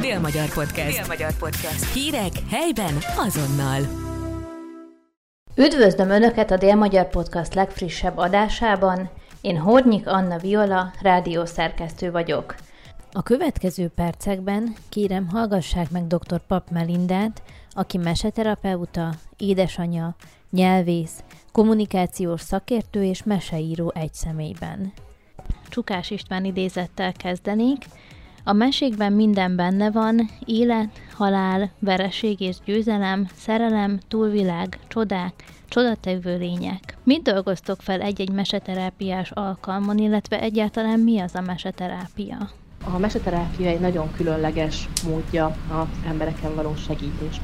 Dél-Magyar Podcast. Dél-Magyar Podcast. Hírek helyben azonnal. Üdvözlöm Önöket a Dél-Magyar Podcast legfrissebb adásában. Én Hornyik Anna Viola, rádiószerkesztő vagyok. A következő percekben kérem hallgassák meg dr. Pap Melindát, aki meseterapeuta, édesanyja, nyelvész, kommunikációs szakértő és meseíró egy személyben. Csukás István idézettel kezdenék. A mesékben minden benne van, élet, halál, vereség és győzelem, szerelem, túlvilág, csodák, csodatevő lények. Mit dolgoztok fel egy-egy meseterápiás alkalmon, illetve egyáltalán mi az a meseterápia? A meseterápia egy nagyon különleges módja az embereken való segítés.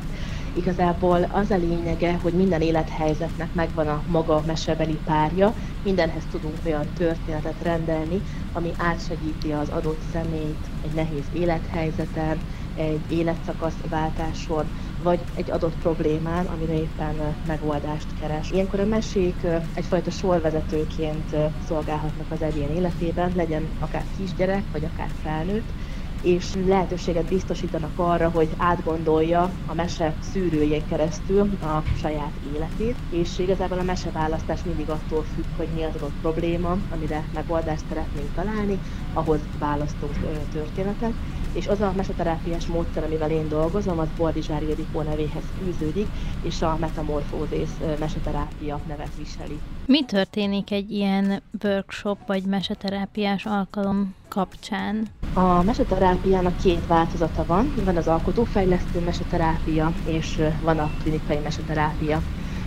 Igazából az a lényege, hogy minden élethelyzetnek megvan a maga mesebeli párja, mindenhez tudunk olyan történetet rendelni, ami átsegíti az adott személyt egy nehéz élethelyzeten, egy életszakaszváltáson, vagy egy adott problémán, amire éppen megoldást keres. Ilyenkor a mesék egyfajta sorvezetőként szolgálhatnak az egyén életében, legyen akár kisgyerek, vagy akár felnőtt, és lehetőséget biztosítanak arra, hogy átgondolja a mese szűrőjén keresztül a saját életét, és igazából a meseválasztás mindig attól függ, hogy mi az adott probléma, amire megoldást szeretnénk találni, ahhoz választunk történetet, és az a meseterápiás módszer, amivel én dolgozom, az Boldizsári Ildikó nevéhez fűződik, és a metamorfózis meseterápia nevet viseli. Mi történik egy ilyen workshop vagy meseterápiás alkalom kapcsán? A meseterápiának két változata van. Van az alkotófejlesztő meseterápia, és van a klinikai meseterápia.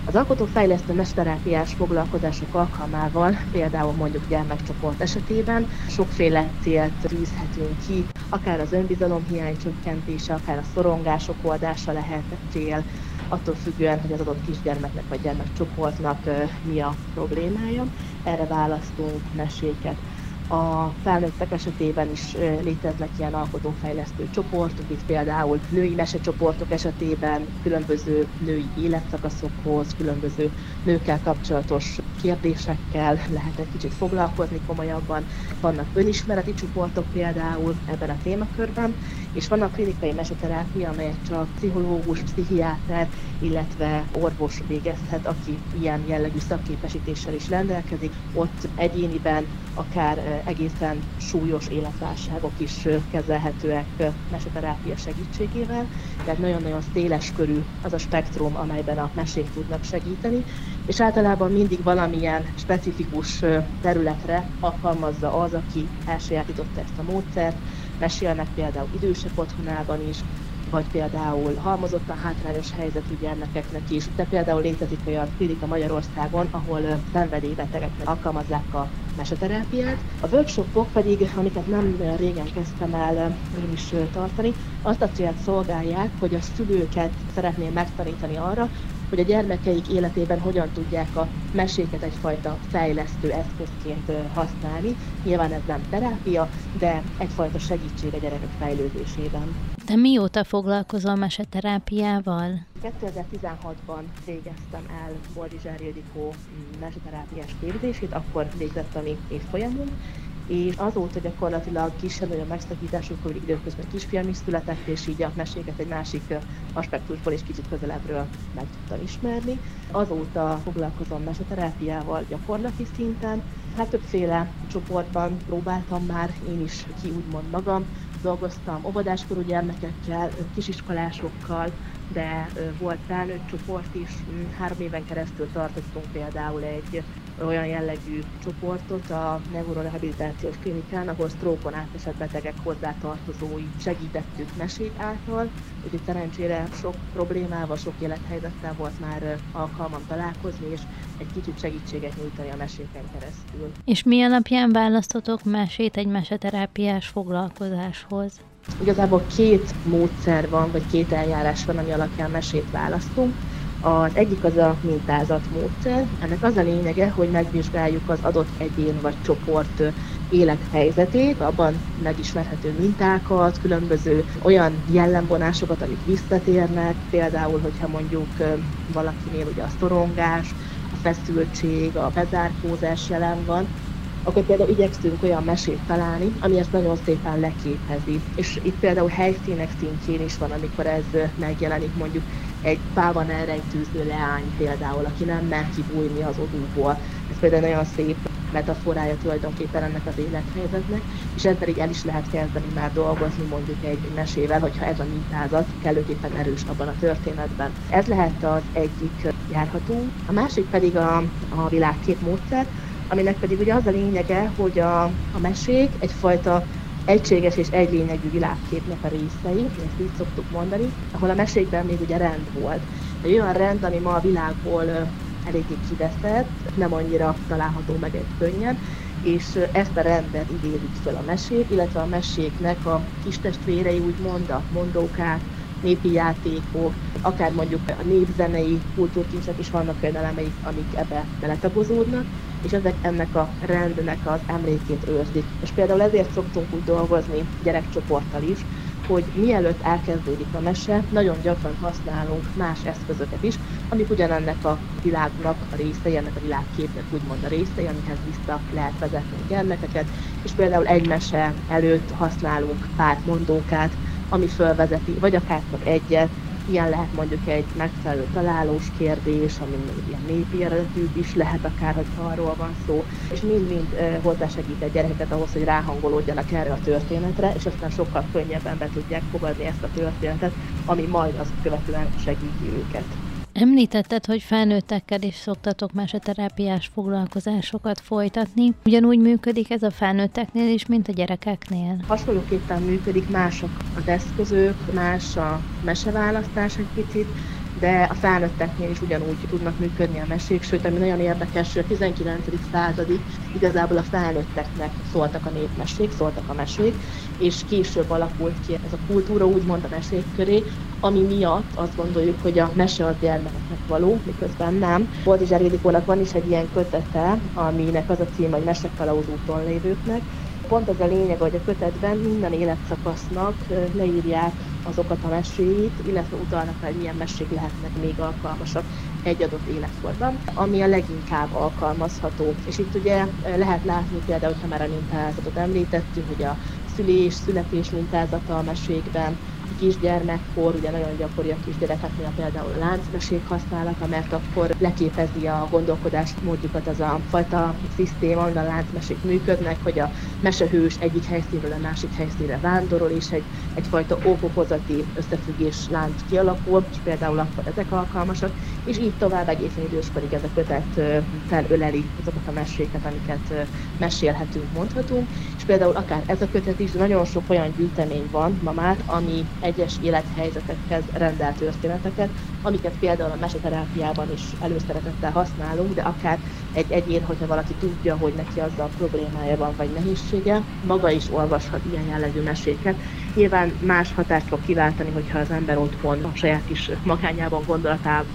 Az alkotófejlesztő meseterápiás foglalkozások alkalmával, például mondjuk gyermekcsoport esetében sokféle célt tűzhetünk ki, akár az önbizalom hiány csökkentése, akár a szorongások oldása lehet cél, attól függően, hogy az adott kisgyermeknek vagy gyermekcsoportnak mi a problémája. Erre választunk meséket. A felnőttek esetében is léteznek ilyen alkotófejlesztő csoportok, itt például női mesecsoportok esetében különböző női életszakaszokhoz, különböző nőkkel kapcsolatos kérdésekkel lehet egy kicsit foglalkozni komolyabban. Vannak önismereti csoportok például ebben a témakörben, és van a klinikai meseterápia, amelyet csak pszichológus, pszichiáter, illetve orvos végezhet, aki ilyen jellegű szakképesítéssel is rendelkezik. Ott egyéniben akár egészen súlyos életválságok is kezelhetőek meseterápia segítségével, tehát nagyon-nagyon széles körű az a spektrum, amelyben a mesék tudnak segíteni, és általában mindig valamilyen specifikus területre alkalmazza az, aki elsajátította ezt a módszert, mesélnek például idősek otthonában is, vagy például halmozottan hátrányos helyzetű gyermekeknek is. De például létezik olyan klinika Magyarországon, ahol szenvedélybetegeknek alkalmazzák a meseterápiát. A workshopok pedig, amiket nem régen kezdtem el én is tartani, azt a célt szolgálják, hogy a szülőket szeretném megtanítani arra, hogy a gyermekeik életében hogyan tudják a meséket egyfajta fejlesztő eszközként használni. Nyilván ez nem terápia, de egyfajta segítség a gyerekek fejlődésében. Te mióta foglalkozol meseterápiával? 2016-ban végeztem el Boldizsár Ildikó mm, meseterápiás képzését, akkor végzett a mi évfolyamunk, és azóta gyakorlatilag kisebb olyan megszakításokkal időközben kisfiam is született, és így a meséket egy másik aspektusból és kicsit közelebbről meg tudtam ismerni. Azóta foglalkozom meseterápiával gyakorlati szinten, hát többféle csoportban próbáltam már én is ki úgymond magam, dolgoztam óvodáskorú gyermekekkel, kisiskolásokkal, de volt felnőtt csoport is. Három éven keresztül tartottunk például egy olyan jellegű csoportot a neurorehabilitációs klinikán, ahol sztrókon átesett betegek hozzátartozói segítettük mesék által. Úgyhogy szerencsére sok problémával, sok élethelyzettel volt már alkalmam találkozni, és egy kicsit segítséget nyújtani a meséken keresztül. És mi alapján választotok mesét egy meseterápiás foglalkozáshoz? Igazából két módszer van, vagy két eljárás van, ami alapján mesét választunk. Az egyik az a mintázatmódszer. Ennek az a lényege, hogy megvizsgáljuk az adott egyén vagy csoport élethelyzetét, abban megismerhető mintákat, különböző olyan jellemvonásokat, amik visszatérnek, például, hogyha mondjuk valakinél ugye a szorongás, a feszültség, a bezárkózás jelen van, akkor például igyekszünk olyan mesét találni, ami ezt nagyon szépen leképezi. És itt például helyszínek szintjén is van, amikor ez megjelenik mondjuk egy pában elrejtőző leány például, aki nem mer kibújni az odúból. Ez például nagyon szép metaforája tulajdonképpen ennek az élethelyzetnek, és ezzel így el is lehet kezdeni már dolgozni mondjuk egy mesével, hogyha ez a mintázat kellőképpen erős abban a történetben. Ez lehet az egyik járható. A másik pedig a, a világkép módszer, aminek pedig ugye az a lényege, hogy a, a mesék egyfajta egységes és egy lényegű világképnek a részei, ezt így szoktuk mondani, ahol a mesékben még ugye rend volt. Egy olyan rend, ami ma a világból eléggé kiveszett, nem annyira található meg egy könnyen, és ezt a rendet idézik fel a mesék, illetve a meséknek a kis testvérei úgymond a mondókák, népi játékok, akár mondjuk a népzenei kultúrkincsek is vannak olyan elemeik, amik ebbe beletagozódnak, és ezek ennek a rendnek az emlékét őrzik. És például ezért szoktunk úgy dolgozni gyerekcsoporttal is, hogy mielőtt elkezdődik a mese, nagyon gyakran használunk más eszközöket is, amik ugyanennek a világnak a részei, ennek a világképnek úgymond a részei, amihez vissza lehet vezetni a gyermekeket, és például egy mese előtt használunk pár mondókát, ami fölvezeti, vagy akár csak egyet, Ilyen lehet mondjuk egy megfelelő találós kérdés, ami ilyen népi eredetű is lehet akár, hogyha arról van szó, és mind-mind hozzásegít a gyerekeket ahhoz, hogy ráhangolódjanak erre a történetre, és aztán sokkal könnyebben be tudják fogadni ezt a történetet, ami majd az követően segíti őket. Említetted, hogy felnőttekkel is szoktatok meseterápiás foglalkozásokat folytatni. Ugyanúgy működik ez a felnőtteknél is, mint a gyerekeknél? Hasonlóképpen működik, mások az eszközök, más a meseválasztás egy picit, de a felnőtteknél is ugyanúgy tudnak működni a mesék, sőt, ami nagyon érdekes, hogy a 19. századig igazából a felnőtteknek szóltak a népmesék, szóltak a mesék, és később alakult ki ez a kultúra, úgymond a mesék köré, ami miatt azt gondoljuk, hogy a mese az gyermekeknek való, miközben nem. Boldizsár Ildikónak van is egy ilyen kötete, aminek az a cím, hogy Mesekalauz úton lévőknek, Pont az a lényeg, hogy a kötetben minden életszakasznak leírják azokat a meséit, illetve utalnak rá, hogy milyen mesék lehetnek még alkalmasak egy adott életkorban, ami a leginkább alkalmazható. És itt ugye lehet látni például, ha már a mintázatot említettük, hogy a szülés, születés mintázata a mesékben, kisgyermekkor, ugye nagyon gyakori a kisgyerekeknél például a láncmesék használata, mert akkor leképezi a gondolkodás módjukat az a fajta szisztéma, amiben a láncmesék működnek, hogy a mesehős egyik helyszínről a másik helyszínre vándorol, és egy, egyfajta okokozati összefüggés lánc kialakul, és például akkor ezek alkalmasak, és így tovább egészen időskorig ez a kötet felöleli azokat a meséket, amiket mesélhetünk, mondhatunk, és például akár ez a kötet is, nagyon sok olyan gyűjtemény van ma már, ami egyes élethelyzetekhez rendelt történeteket, amiket például a meseterápiában is előszeretettel használunk, de akár egy egyén, hogyha valaki tudja, hogy neki azzal problémája van, vagy nehézsége, maga is olvashat ilyen jellegű meséket. Nyilván más hatást fog kiváltani, hogyha az ember otthon a saját kis magányában, gondolatában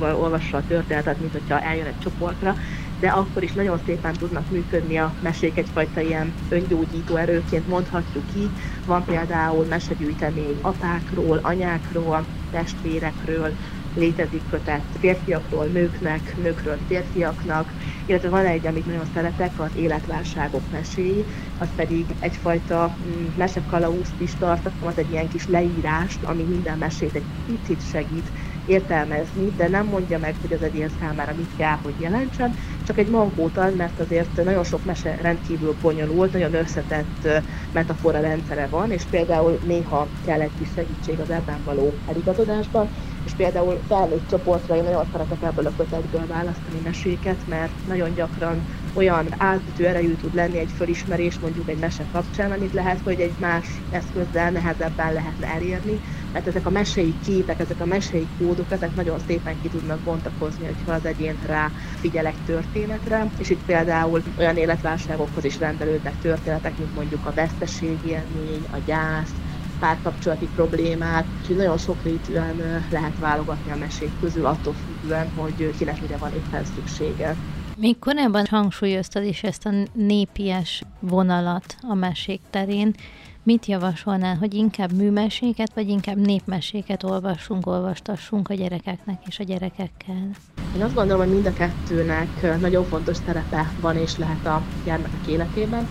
olvassa a történetet, mint hogyha eljön egy csoportra, de akkor is nagyon szépen tudnak működni a mesék egyfajta ilyen öngyógyító erőként mondhatjuk így. Van például mesegyűjtemény apákról, anyákról, testvérekről, létezik kötet férfiakról nőknek, nőkről férfiaknak, illetve van egy, amit nagyon szeretek, az életválságok meséi, az pedig egyfajta mm, mesekalauzt is tartalmaz, egy ilyen kis leírást, ami minden mesét egy picit segít értelmezni, de nem mondja meg, hogy az egyén számára mit kell, hogy jelentsen, csak egy mankót ad, mert azért nagyon sok mese rendkívül bonyolult, nagyon összetett metafora rendszere van, és például néha kell egy kis segítség az ebben való eligazodásban, és például felnőtt csoportra én nagyon szeretek ebből a kötetből választani meséket, mert nagyon gyakran olyan átütő erejű tud lenni egy fölismerés mondjuk egy mese kapcsán, amit lehet, hogy egy más eszközzel nehezebben lehetne elérni, mert ezek a mesei képek, ezek a mesei kódok, ezek nagyon szépen ki tudnak bontakozni, hogyha az egyén rá figyel egy történetre, és itt például olyan életválságokhoz is rendelődnek történetek, mint mondjuk a veszteségélmény, a gyász, párkapcsolati problémák, úgyhogy nagyon sokrétűen lehet válogatni a mesék közül, attól függően, hogy kinek mire van éppen szüksége. Még korábban hangsúlyoztad is ezt a népies vonalat a mesék terén. Mit javasolnál, hogy inkább műmeséket, vagy inkább népmeséket olvassunk, olvastassunk a gyerekeknek és a gyerekekkel? Én azt gondolom, hogy mind a kettőnek nagyon fontos szerepe van és lehet a gyermekek életében.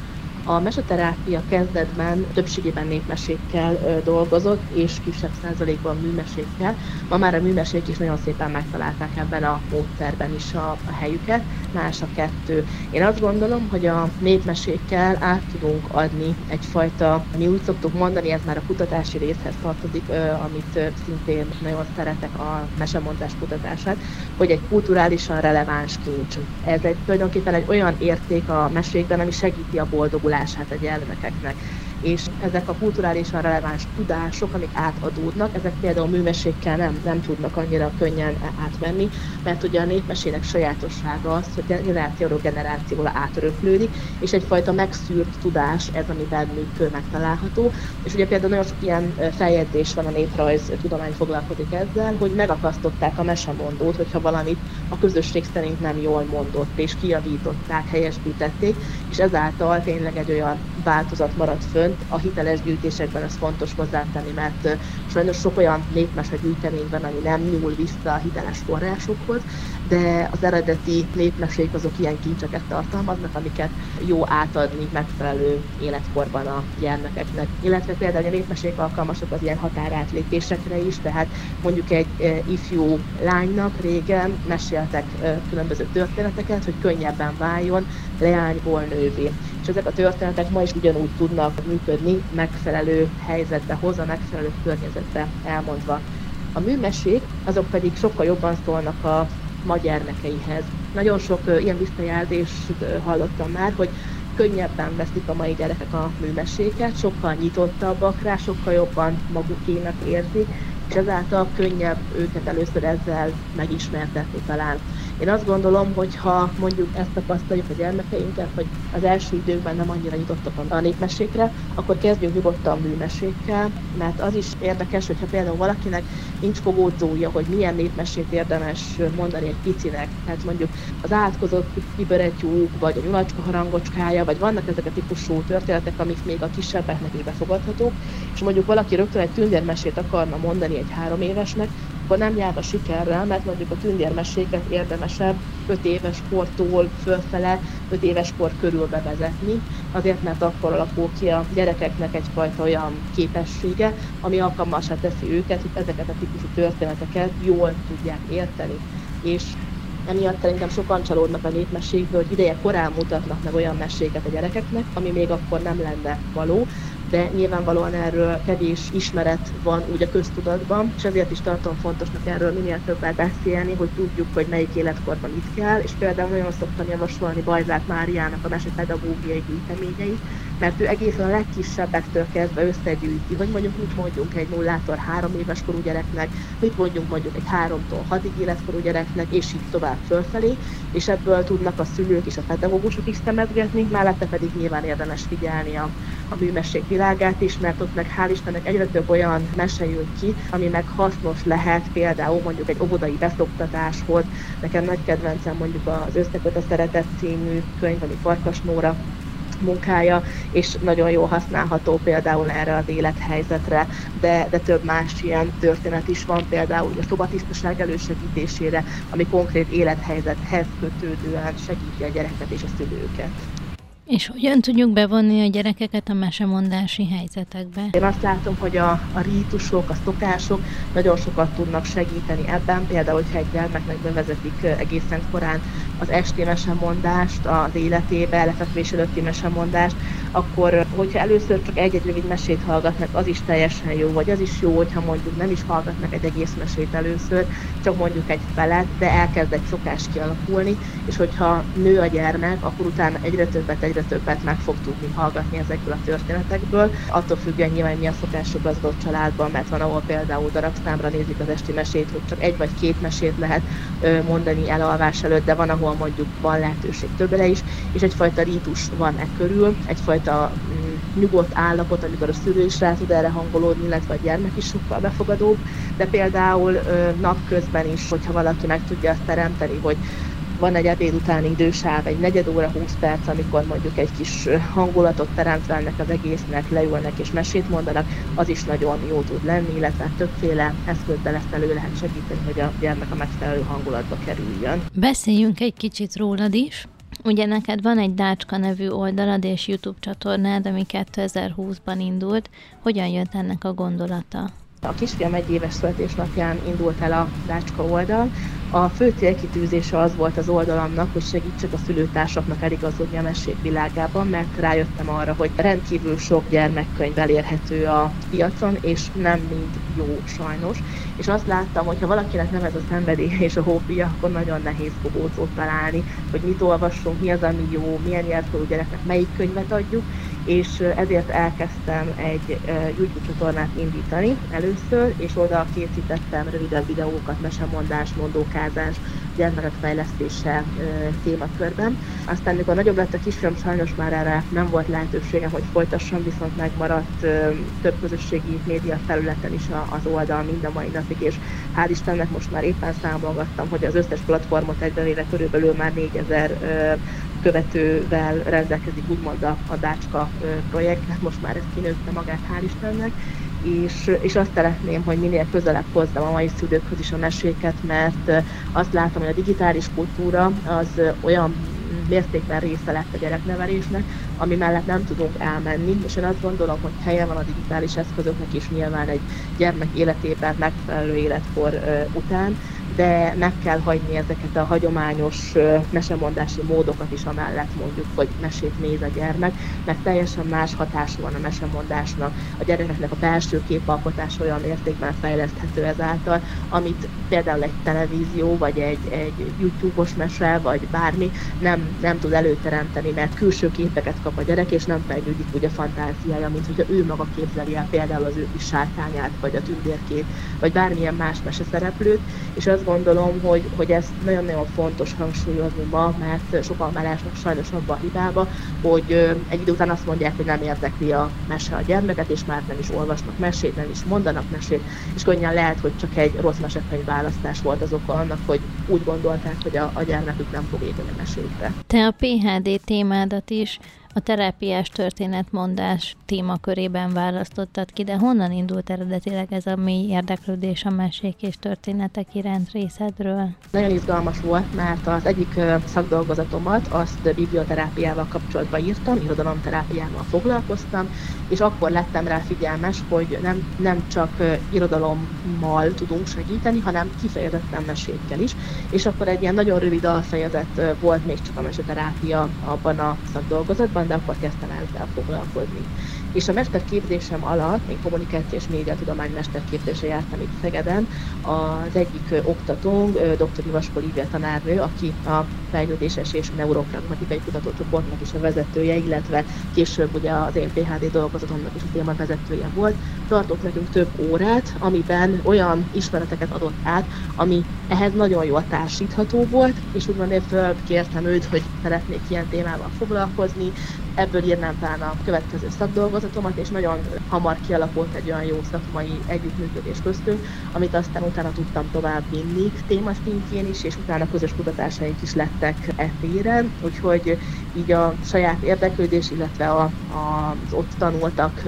A meseterápia kezdetben többségében népmesékkel dolgozott, és kisebb százalékban műmesékkel. Ma már a műmesék is nagyon szépen megtalálták ebben a módszerben is a, a helyüket, más a kettő. Én azt gondolom, hogy a népmesékkel át tudunk adni egyfajta, mi úgy szoktuk mondani, ez már a kutatási részhez tartozik, amit szintén nagyon szeretek a mesemondás kutatását, hogy egy kulturálisan releváns kincs. Ez egy tulajdonképpen egy olyan érték a mesékben, ami segíti a boldogulást tanulását a gyermekeknek és ezek a kulturálisan releváns tudások, amik átadódnak, ezek például művességkel nem, nem tudnak annyira könnyen átvenni, mert ugye a népmesének sajátossága az, hogy generációról generációra átöröklődik, és egyfajta megszűrt tudás ez, ami bennük megtalálható. És ugye például nagyon sok ilyen feljegyzés van a néprajz tudomány foglalkozik ezzel, hogy megakasztották a mesemondót, hogyha valamit a közösség szerint nem jól mondott, és kiavították, helyesbítették, és ezáltal tényleg egy olyan változat maradt fönn, a hiteles gyűjtésekben ez fontos hozzátenni, mert sajnos sok olyan népmese gyűjtemény van, ami nem nyúl vissza a hiteles forrásokhoz, de az eredeti népmesék azok ilyen kincseket tartalmaznak, amiket jó átadni megfelelő életkorban a gyermekeknek. Illetve például a népmesék alkalmasak az ilyen határátlépésekre is, tehát mondjuk egy ifjú lánynak régen meséltek különböző történeteket, hogy könnyebben váljon leányból nővé. És ezek a történetek ma is ugyanúgy tudnak működni, megfelelő helyzetbe hozza, megfelelő környezetbe elmondva. A műmesék azok pedig sokkal jobban szólnak a ma gyermekeihez. Nagyon sok ilyen visszajelzést hallottam már, hogy könnyebben veszik a mai gyerekek a műmeséket, sokkal nyitottabbak rá, sokkal jobban magukénak érzik, és ezáltal könnyebb őket először ezzel megismertetni talán. Én azt gondolom, hogy ha mondjuk ezt tapasztaljuk a gyermekeinket, hogy az első időkben nem annyira nyitottak a népmesékre, akkor kezdjünk nyugodtan műmesékkel, mert az is érdekes, hogyha például valakinek nincs fogódzója, hogy milyen népmesét érdemes mondani egy picinek. Tehát mondjuk az átkozott kiberetyúk, vagy a nyulacska harangocskája, vagy vannak ezek a típusú történetek, amik még a kisebbeknek is befogadhatók, és mondjuk valaki rögtön egy tündérmesét akarna mondani egy három évesnek, akkor nem jár a sikerrel, mert mondjuk a tündérmeséket érdemesebb 5 éves kortól fölfele, 5 éves kor körül bevezetni, azért mert akkor alakul ki a gyerekeknek egyfajta olyan képessége, ami alkalmasá teszi őket, hogy ezeket a típusú történeteket jól tudják érteni. És emiatt szerintem sokan csalódnak a népmesékből, hogy ideje korán mutatnak meg olyan meséket a gyerekeknek, ami még akkor nem lenne való, de nyilvánvalóan erről kevés ismeret van úgy a köztudatban, és ezért is tartom fontosnak erről minél többet beszélni, hogy tudjuk, hogy melyik életkorban itt kell, és például nagyon szoktam javasolni Bajzák Máriának a mesepedagógiai gyűjteményeit, mert ő egészen a legkisebbektől kezdve összegyűjti, hogy mondjuk mit mondjunk egy nullától három éves korú gyereknek, mit mondjunk mondjuk egy háromtól hatig életkorú gyereknek, és így tovább fölfelé, és ebből tudnak a szülők és a pedagógusok is szemezgetni, mellette pedig nyilván érdemes figyelni a, a műmesség világát is, mert ott meg hál' Istennek egyre több olyan mese jön ki, ami meg hasznos lehet például mondjuk egy óvodai beszoktatáshoz. Nekem nagy kedvencem mondjuk az Összeköt a Szeretet című könyv, ami Farkas Nóra munkája, és nagyon jól használható például erre az élethelyzetre, de, de több más ilyen történet is van, például a szobatisztaság elősegítésére, ami konkrét élethelyzethez kötődően segíti a gyereket és a szülőket. És hogyan tudjuk bevonni a gyerekeket a mesemondási helyzetekbe? Én azt látom, hogy a, a rítusok, a szokások nagyon sokat tudnak segíteni ebben. Például, hogyha egy gyermeknek bevezetik egészen korán az esti mesemondást, az életébe, lefekvés előtti mesemondást, akkor hogyha először csak egy-egy rövid mesét hallgatnak, az is teljesen jó, vagy az is jó, hogyha mondjuk nem is hallgatnak egy egész mesét először, csak mondjuk egy felet, de elkezd egy szokás kialakulni, és hogyha nő a gyermek, akkor utána egyre többet, egyre többet meg fog tudni hallgatni ezekből a történetekből. Attól függően nyilván mi a szokások az adott családban, mert van, ahol például darabszámra nézik az esti mesét, hogy csak egy vagy két mesét lehet mondani elalvás előtt, de van, ahol mondjuk van lehetőség többre is, és egyfajta rítus van e körül, egyfajta mm, nyugodt állapot, amikor a szülő is rá tud erre hangolódni, illetve a gyermek is sokkal befogadóbb, de például napközben is, hogyha valaki meg tudja azt teremteni, hogy van egy ebéd utáni idősáv, egy negyed óra, 20 perc, amikor mondjuk egy kis hangulatot teremtve az egésznek, leülnek és mesét mondanak, az is nagyon jó tud lenni, illetve többféle eszközben ezt elő lehet segíteni, hogy a gyermek a megfelelő hangulatba kerüljön. Beszéljünk egy kicsit rólad is. Ugye neked van egy Dácska nevű oldalad és YouTube csatornád, ami 2020-ban indult. Hogyan jött ennek a gondolata? A kisfiam egy éves születésnapján indult el a Dácska oldal, a fő célkitűzése az volt az oldalamnak, hogy segítsek a szülőtársaknak eligazodni a mesék világában, mert rájöttem arra, hogy rendkívül sok gyermekkönyv elérhető a piacon, és nem mind jó sajnos. És azt láttam, hogy ha valakinek nem ez a szenvedély és a hobbija, akkor nagyon nehéz fogócót találni, hogy mit olvassunk, mi az, ami jó, milyen jelkorú gyereknek melyik könyvet adjuk, és ezért elkezdtem egy YouTube csatornát indítani először, és oda készítettem rövidebb videókat, mesemondás, mondókázás, gyermekek fejlesztése témakörben. Aztán, mikor nagyobb lett a kisfiam, sajnos már erre nem volt lehetőségem, hogy folytassam, viszont megmaradt több közösségi média felületen is az oldal mind a mai napig, és hál' Istennek most már éppen számolgattam, hogy az összes platformot egybevéve körülbelül már 4000 követővel rendelkezik úgymond a, a Dácska projekt, hát most már ez kinőtte magát, hál' Istennek, és, és azt szeretném, hogy minél közelebb hozzam a mai szülőkhöz is a meséket, mert azt látom, hogy a digitális kultúra az olyan mértékben része lett a gyereknevelésnek, ami mellett nem tudunk elmenni, és én azt gondolom, hogy helye van a digitális eszközöknek is nyilván egy gyermek életében megfelelő életkor után, de meg kell hagyni ezeket a hagyományos mesemondási módokat is amellett mondjuk, hogy mesét néz a gyermek, mert teljesen más hatása van a mesemondásnak. A gyerekeknek a belső képalkotás olyan mértékben fejleszthető ezáltal, amit például egy televízió, vagy egy, egy YouTube-os mese, vagy bármi nem, nem tud előteremteni, mert külső képeket kap a gyerek, és nem fejlődik úgy a fantáziája, mint hogyha ő maga képzeli el például az ő kis sárkányát, vagy a tündérkét, vagy bármilyen más meseszereplőt, és gondolom, hogy, hogy ez nagyon-nagyon fontos hangsúlyozni ma, mert sokan már esnek sajnos abba a hibába, hogy egy idő után azt mondják, hogy nem érdekli a mese a gyermeket, és már nem is olvasnak mesét, nem is mondanak mesét, és könnyen lehet, hogy csak egy rossz mesekönyv választás volt az oka annak, hogy úgy gondolták, hogy a, a gyermekük nem fog égni mesékre. Te a PHD témádat is a terápiás történetmondás témakörében választottad ki, de honnan indult eredetileg ez a mély érdeklődés a mesék és történetek iránt részedről? Nagyon izgalmas volt, mert az egyik szakdolgozatomat azt biblioterápiával kapcsolatban írtam, irodalomterápiával foglalkoztam, és akkor lettem rá figyelmes, hogy nem, nem csak irodalommal tudunk segíteni, hanem kifejezetten mesékkel is, és akkor egy ilyen nagyon rövid alfejezet volt még csak a meseterápia abban a szakdolgozatban, de akkor kezdtem ezzel foglalkozni és a mesterképzésem alatt, még kommunikációs médiatudomány mesterképzése jártam itt Szegeden, az egyik oktatónk, dr. Ivaskó Lívia tanárnő, aki a fejlődéses és neuropragmatikai kutatócsoportnak is a vezetője, illetve később ugye az én PHD dolgozatomnak is a téma vezetője volt, tartott nekünk több órát, amiben olyan ismereteket adott át, ami ehhez nagyon jól társítható volt, és úgymond én fölkértem őt, hogy szeretnék ilyen témával foglalkozni, ebből írnám talán a következő szakdolgozatomat, és nagyon hamar kialakult egy olyan jó szakmai együttműködés köztünk, amit aztán utána tudtam tovább vinni téma is, és utána közös kutatásaink is lettek e téren, úgyhogy így a saját érdeklődés, illetve a, a, az ott tanultak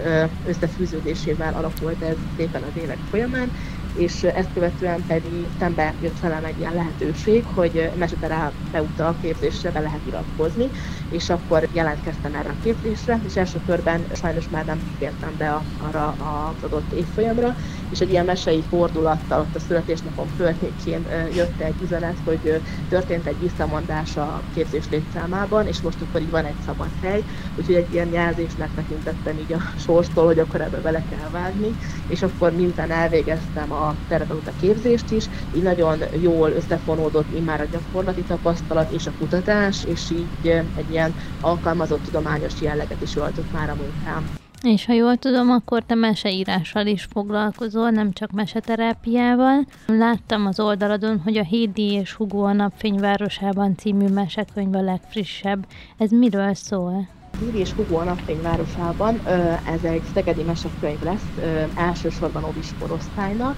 összefűződésével alakult ez szépen az évek folyamán, és ezt követően pedig szembe jött velem egy ilyen lehetőség, hogy meseterapeuta képzésre be lehet iratkozni, és akkor jelentkeztem erre a képzésre, és első körben sajnos már nem fértem be arra az adott évfolyamra, és egy ilyen mesei fordulattal ott a születésnapom környékén jött egy üzenet, hogy történt egy visszamondás a képzés létszámában, és most akkor így van egy szabad hely, úgyhogy egy ilyen jelzésnek tekintettem így a sorstól, hogy akkor ebbe bele kell vágni, és akkor miután elvégeztem a terapeuta képzést is, így nagyon jól összefonódott immár a gyakorlati tapasztalat és a kutatás, és így egy ilyen alkalmazott tudományos jelleget is öltött már a munkám. És ha jól tudom, akkor te meseírással is foglalkozol, nem csak meseterápiával. Láttam az oldaladon, hogy a Hédi és Hugo a Napfényvárosában című mesekönyv a legfrissebb. Ez miről szól? Hédi és Hugo a Napfényvárosában, ez egy szegedi mesekönyv lesz, elsősorban óvis korosztálynak,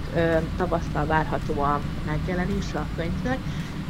tavasztal várható a megjelenése a könyvnek,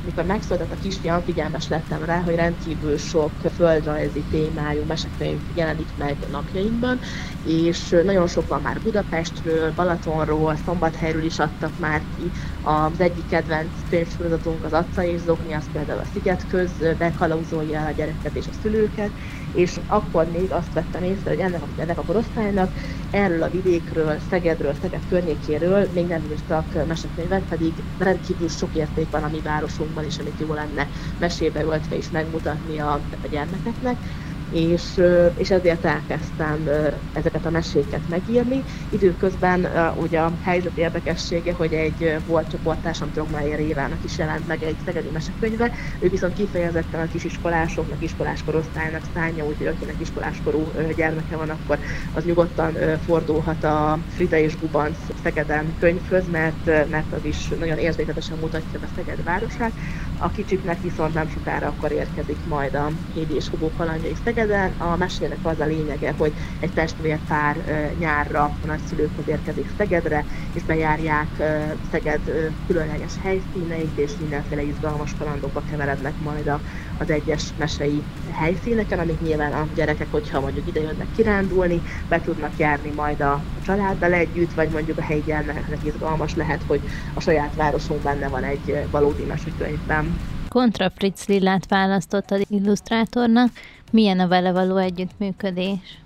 mikor megszólalt a kisfiam, figyelmes lettem rá, hogy rendkívül sok földrajzi témájú mesekönyv jelenik meg napjainkban, és nagyon sok van már Budapestről, Balatonról, Szombathelyről is adtak már ki. Az egyik kedvenc könyvsorozatunk az Atca és Zokni, az például a Szigetköz bekalauzolja a gyereket és a szülőket, és akkor még azt vettem észre, hogy ennek, ennek a korosztálynak erről a vidékről, Szegedről, Szeged környékéről még nem írtak mesekönyvet, pedig rendkívül sok érték van a mi városunkban is, amit jó lenne mesébe öltve is megmutatni a, a gyermekeknek és, és ezért elkezdtem ezeket a meséket megírni. Időközben ugye a helyzet érdekessége, hogy egy volt csoporttársam Trogmájer Évának is jelent meg egy szegedi mesekönyve, ő viszont kifejezetten a kisiskolásoknak, iskolás korosztálynak szánja, úgyhogy akinek iskoláskorú gyermeke van, akkor az nyugodtan fordulhat a Frida és Gubanc Szegeden könyvhöz, mert, mert az is nagyon érzéketesen mutatja a Szeged városát. A kicsiknek viszont nem sokára akkor érkezik majd a Hédi és Hubó kalandjai Szeged Szegeden. A mesének az a lényege, hogy egy testvérpár nyárra a nagyszülőkhoz érkezik Szegedre, és bejárják Szeged különleges helyszíneit, és mindenféle izgalmas kalandokba keverednek majd az egyes mesei helyszíneken, amik nyilván a gyerekek, hogyha mondjuk ide jönnek kirándulni, be tudnak járni majd a családdal együtt, vagy mondjuk a helyi gyermekeknek izgalmas lehet, hogy a saját városunk benne van egy valódi mesekönyvben. Kontra Fritz Lillát választottad illusztrátornak. Milyen a vele való együttműködés?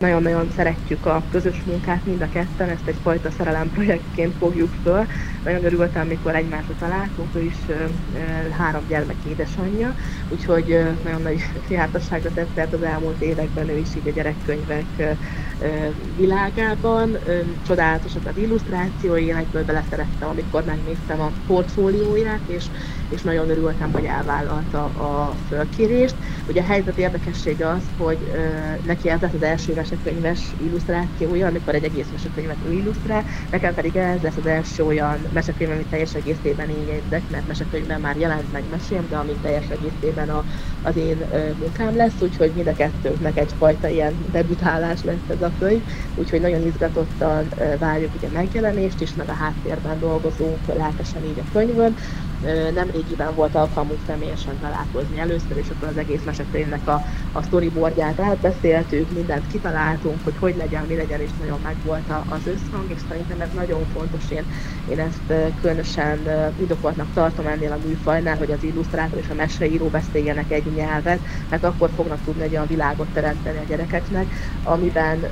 Nagyon-nagyon szeretjük a közös munkát mind a ketten, ezt egyfajta szerelem projektként fogjuk föl. Nagyon örültem, amikor egymásra találtunk, ő is három gyermek édesanyja, úgyhogy nagyon nagy jártasságra tett az elmúlt években ő is így a gyerekkönyvek világában. Csodálatosak az illusztrációi, én egyből beleszerettem, amikor megnéztem a portfólióját, és, és nagyon örültem, hogy elvállalta a fölkérést. Ugye a helyzet érdekessége az, hogy neki ez lesz az első mesekönyves illusztrációja, amikor egy egész mesekönyvet ő illusztrál, nekem pedig ez lesz az első olyan mesekönyv, ami teljes egészében én jegyzek, mert mesekönyvben már jelent meg mesém, de ami teljes egészében a, az én munkám lesz, úgyhogy mind a kettőnknek egyfajta ilyen debütálás lesz ez a könyv, úgyhogy nagyon izgatottan várjuk ugye megjelenést is, meg a háttérben dolgozunk lelkesen így a könyvön, nem régiben volt alkalmunk személyesen találkozni először, és akkor az egész mesekönyvnek a, a storyboardját átbeszéltük, mindent kitaláltunk, hogy hogy legyen, mi legyen, és nagyon megvolt az összhang, és szerintem ez nagyon fontos. Én, én ezt különösen indokoltnak tartom ennél a műfajnál, hogy az illusztrátor és a meseíró beszéljenek egy nyelvet, mert akkor fognak tudni egy olyan világot teremteni a gyerekeknek, amiben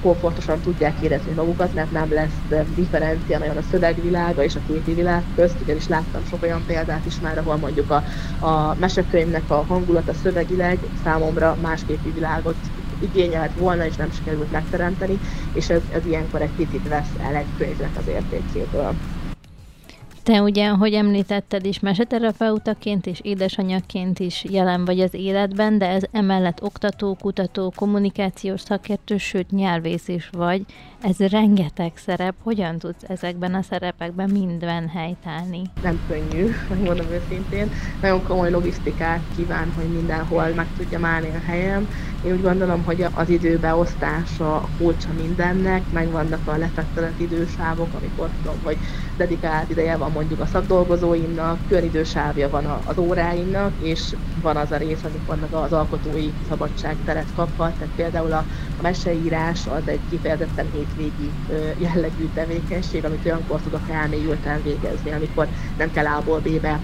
komfortosan tudják érezni magukat, mert nem lesz differencia nagyon a szövegvilága és a képi világ közt, ugyanis láttam sok olyan példát is már, ahol mondjuk a, a mesekönyvnek a hangulata szövegileg számomra másképi világot igényelt volna, és nem sikerült megteremteni, és ez, ez ilyenkor egy picit vesz el egy könyvnek az értékéből. Te ugye, ahogy említetted is, meseterapeutaként és édesanyaként is jelen vagy az életben, de ez emellett oktató, kutató, kommunikációs szakértő, sőt nyelvész is vagy. Ez rengeteg szerep. Hogyan tudsz ezekben a szerepekben mindben helytállni? Nem könnyű, mondom őszintén. Nagyon komoly logisztikát kíván, hogy mindenhol meg tudjam állni a helyem. Én úgy gondolom, hogy az időbeosztása a kulcsa mindennek, megvannak a lefektetett idősávok, amikor tudom, hogy dedikált ideje van mondjuk a szakdolgozóimnak, külön idősávja van az óráimnak, és van az a rész, amikor meg az alkotói szabadságteret kaphat, tehát például a meseírás az egy kifejezetten hétvégi jellegű tevékenység, amit olyankor tudok elmélyülten végezni, amikor nem kell A-ból B-be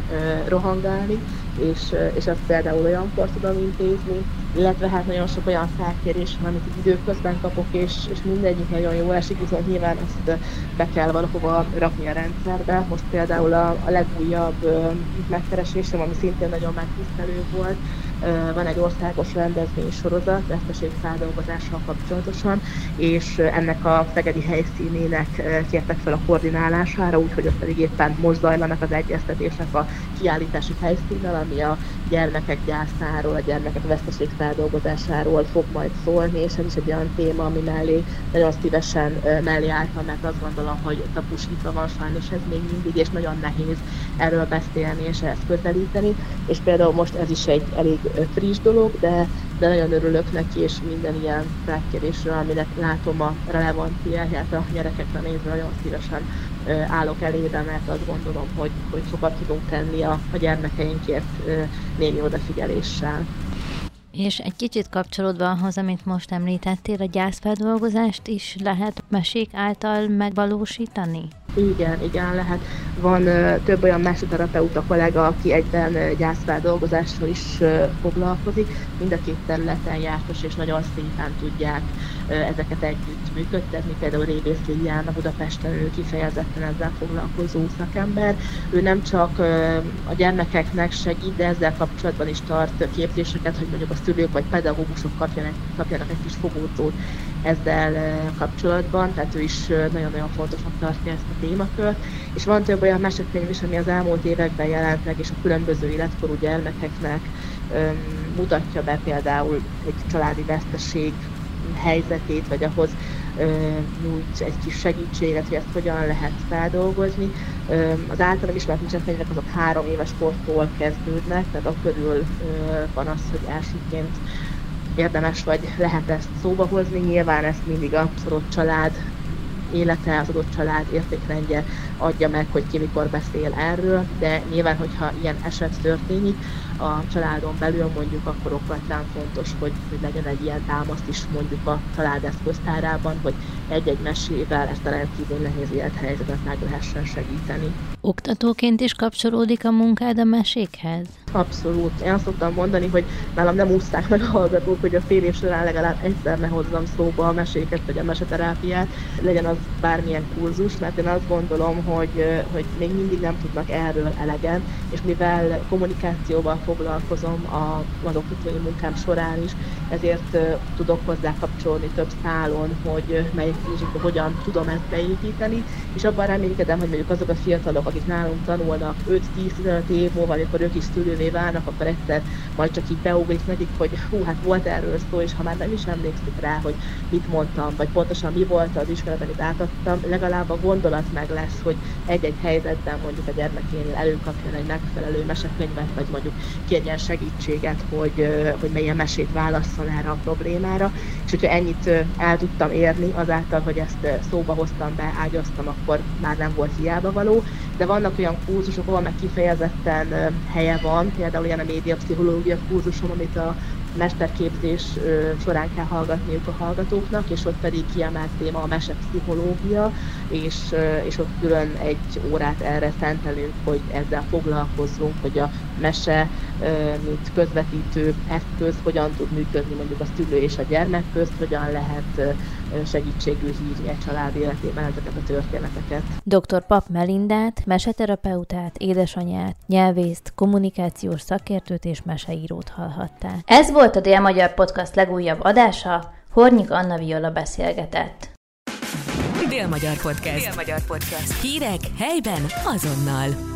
rohangálni, és, és azt például olyankor tudom intézni, illetve hát nagyon sok olyan felkérés van, amit időközben kapok, és, és mindegyik nagyon jó esik, viszont nyilván ezt be kell valahova rakni a rendszerbe. Most például a, a legújabb megkeresésem, ami szintén nagyon megtisztelő volt, van egy országos rendezvény sorozat veszteségfeldolgozással kapcsolatosan, és ennek a szegedi helyszínének kértek fel a koordinálására, úgyhogy ott pedig éppen most zajlanak az egyeztetések a kiállítási helyszínnel, ami a gyermekek gyászáról, a gyermekek veszteségfeldolgozásáról fog majd szólni, és ez is egy olyan téma, ami mellé nagyon szívesen mellé álltam, mert azt gondolom, hogy tapusítva van sajnos ez még mindig, és nagyon nehéz erről beszélni és ezt közelíteni, és például most ez is egy elég friss dolog, de de nagyon örülök neki, és minden ilyen felkérésről, aminek látom a relevanciáját a gyerekekre nézve, nagyon szívesen állok elébe, mert azt gondolom, hogy, hogy sokat tudunk tenni a, a gyermekeinkért némi odafigyeléssel. És egy kicsit kapcsolódva ahhoz, amit most említettél, a gyászfeldolgozást is lehet mesék által megvalósítani? Igen, igen, lehet. Van uh, több olyan meseterapeuta kollega, aki egyben uh, gyászfeldolgozással is uh, foglalkozik. Mind a két területen jártas, és nagyon szépen tudják ezeket együtt működtetni. Például Révész Liliana Budapesten ő kifejezetten ezzel foglalkozó szakember. Ő nem csak a gyermekeknek segít, de ezzel kapcsolatban is tart képzéseket, hogy mondjuk a szülők vagy pedagógusok kapjanak, kapjanak egy kis fogódzót ezzel kapcsolatban, tehát ő is nagyon-nagyon fontosnak tartja ezt a témakört, és van több olyan mesekönyv is, ami az elmúlt években jelent meg, és a különböző életkorú gyermekeknek öm, mutatja be például egy családi veszteség helyzetét, vagy ahhoz nyújt egy kis segítséget, hogy ezt hogyan lehet feldolgozni. Az általam ismert mesekönyvek azok három éves kortól kezdődnek, tehát akkörül van az, hogy elsőként érdemes vagy lehet ezt szóba hozni. Nyilván ezt mindig a szorott család élete, az adott család értékrendje adja meg, hogy ki mikor beszél erről, de nyilván, hogyha ilyen eset történik a családon belül mondjuk, akkor okvetlen fontos, hogy, hogy legyen egy ilyen támaszt is mondjuk a család eszköztárában, hogy egy-egy mesével ezt a rendkívül nehéz élethelyzetet meg lehessen segíteni. Oktatóként is kapcsolódik a munkád a mesékhez? Abszolút. Én azt szoktam mondani, hogy nálam nem úszták meg a hallgatók, hogy a fél év során legalább egyszer ne hozzam szóba a meséket vagy a meseterápiát, legyen az bármilyen kurzus, mert én azt gondolom, hogy, hogy még mindig nem tudnak erről elegen, és mivel kommunikációval foglalkozom a, az oktatói munkám során is, ezért tudok hozzá kapcsolni több szálon, hogy melyik kurzusba hogyan tudom ezt beépíteni, és abban reménykedem, hogy mondjuk azok a fiatalok, akik nálunk tanulnak 5-10-15 év múlva, amikor ők is szülővé válnak, akkor egyszer majd csak így beugrik nekik, hogy hú, hát volt erről szó, és ha már nem is emlékszik rá, hogy mit mondtam, vagy pontosan mi volt az iskolában, amit átadtam, legalább a gondolat meg lesz, hogy egy-egy helyzetben mondjuk a gyermekénél előkapjon egy megfelelő mesekönyvet, vagy mondjuk kérjen segítséget, hogy, hogy melyen mesét válasszon erre a problémára. És hogyha ennyit el tudtam érni azáltal, hogy ezt szóba hoztam be, ágyaztam, akkor már nem volt hiába való. De vannak olyan kurzusok, ahol meg kifejezetten helye van, például ilyen a médiapszichológia kurzusom, amit a mesterképzés során kell hallgatniuk a hallgatóknak, és ott pedig kiemelt téma a mesepszichológia, és, és ott külön egy órát erre szentelünk, hogy ezzel foglalkozzunk, hogy a mese, mint közvetítő eszköz, hogyan tud működni mondjuk a szülő és a gyermek közt, hogyan lehet segítségül hívni egy család életében ezeket a történeteket. Dr. Pap Melindát, meseterapeutát, édesanyját, nyelvészt, kommunikációs szakértőt és meseírót hallhattál. Ez volt a Dél-Magyar Podcast legújabb adása, Hornyik Anna Viola beszélgetett. Dél-Magyar Podcast. Dél-Magyar Podcast. Hírek helyben azonnal.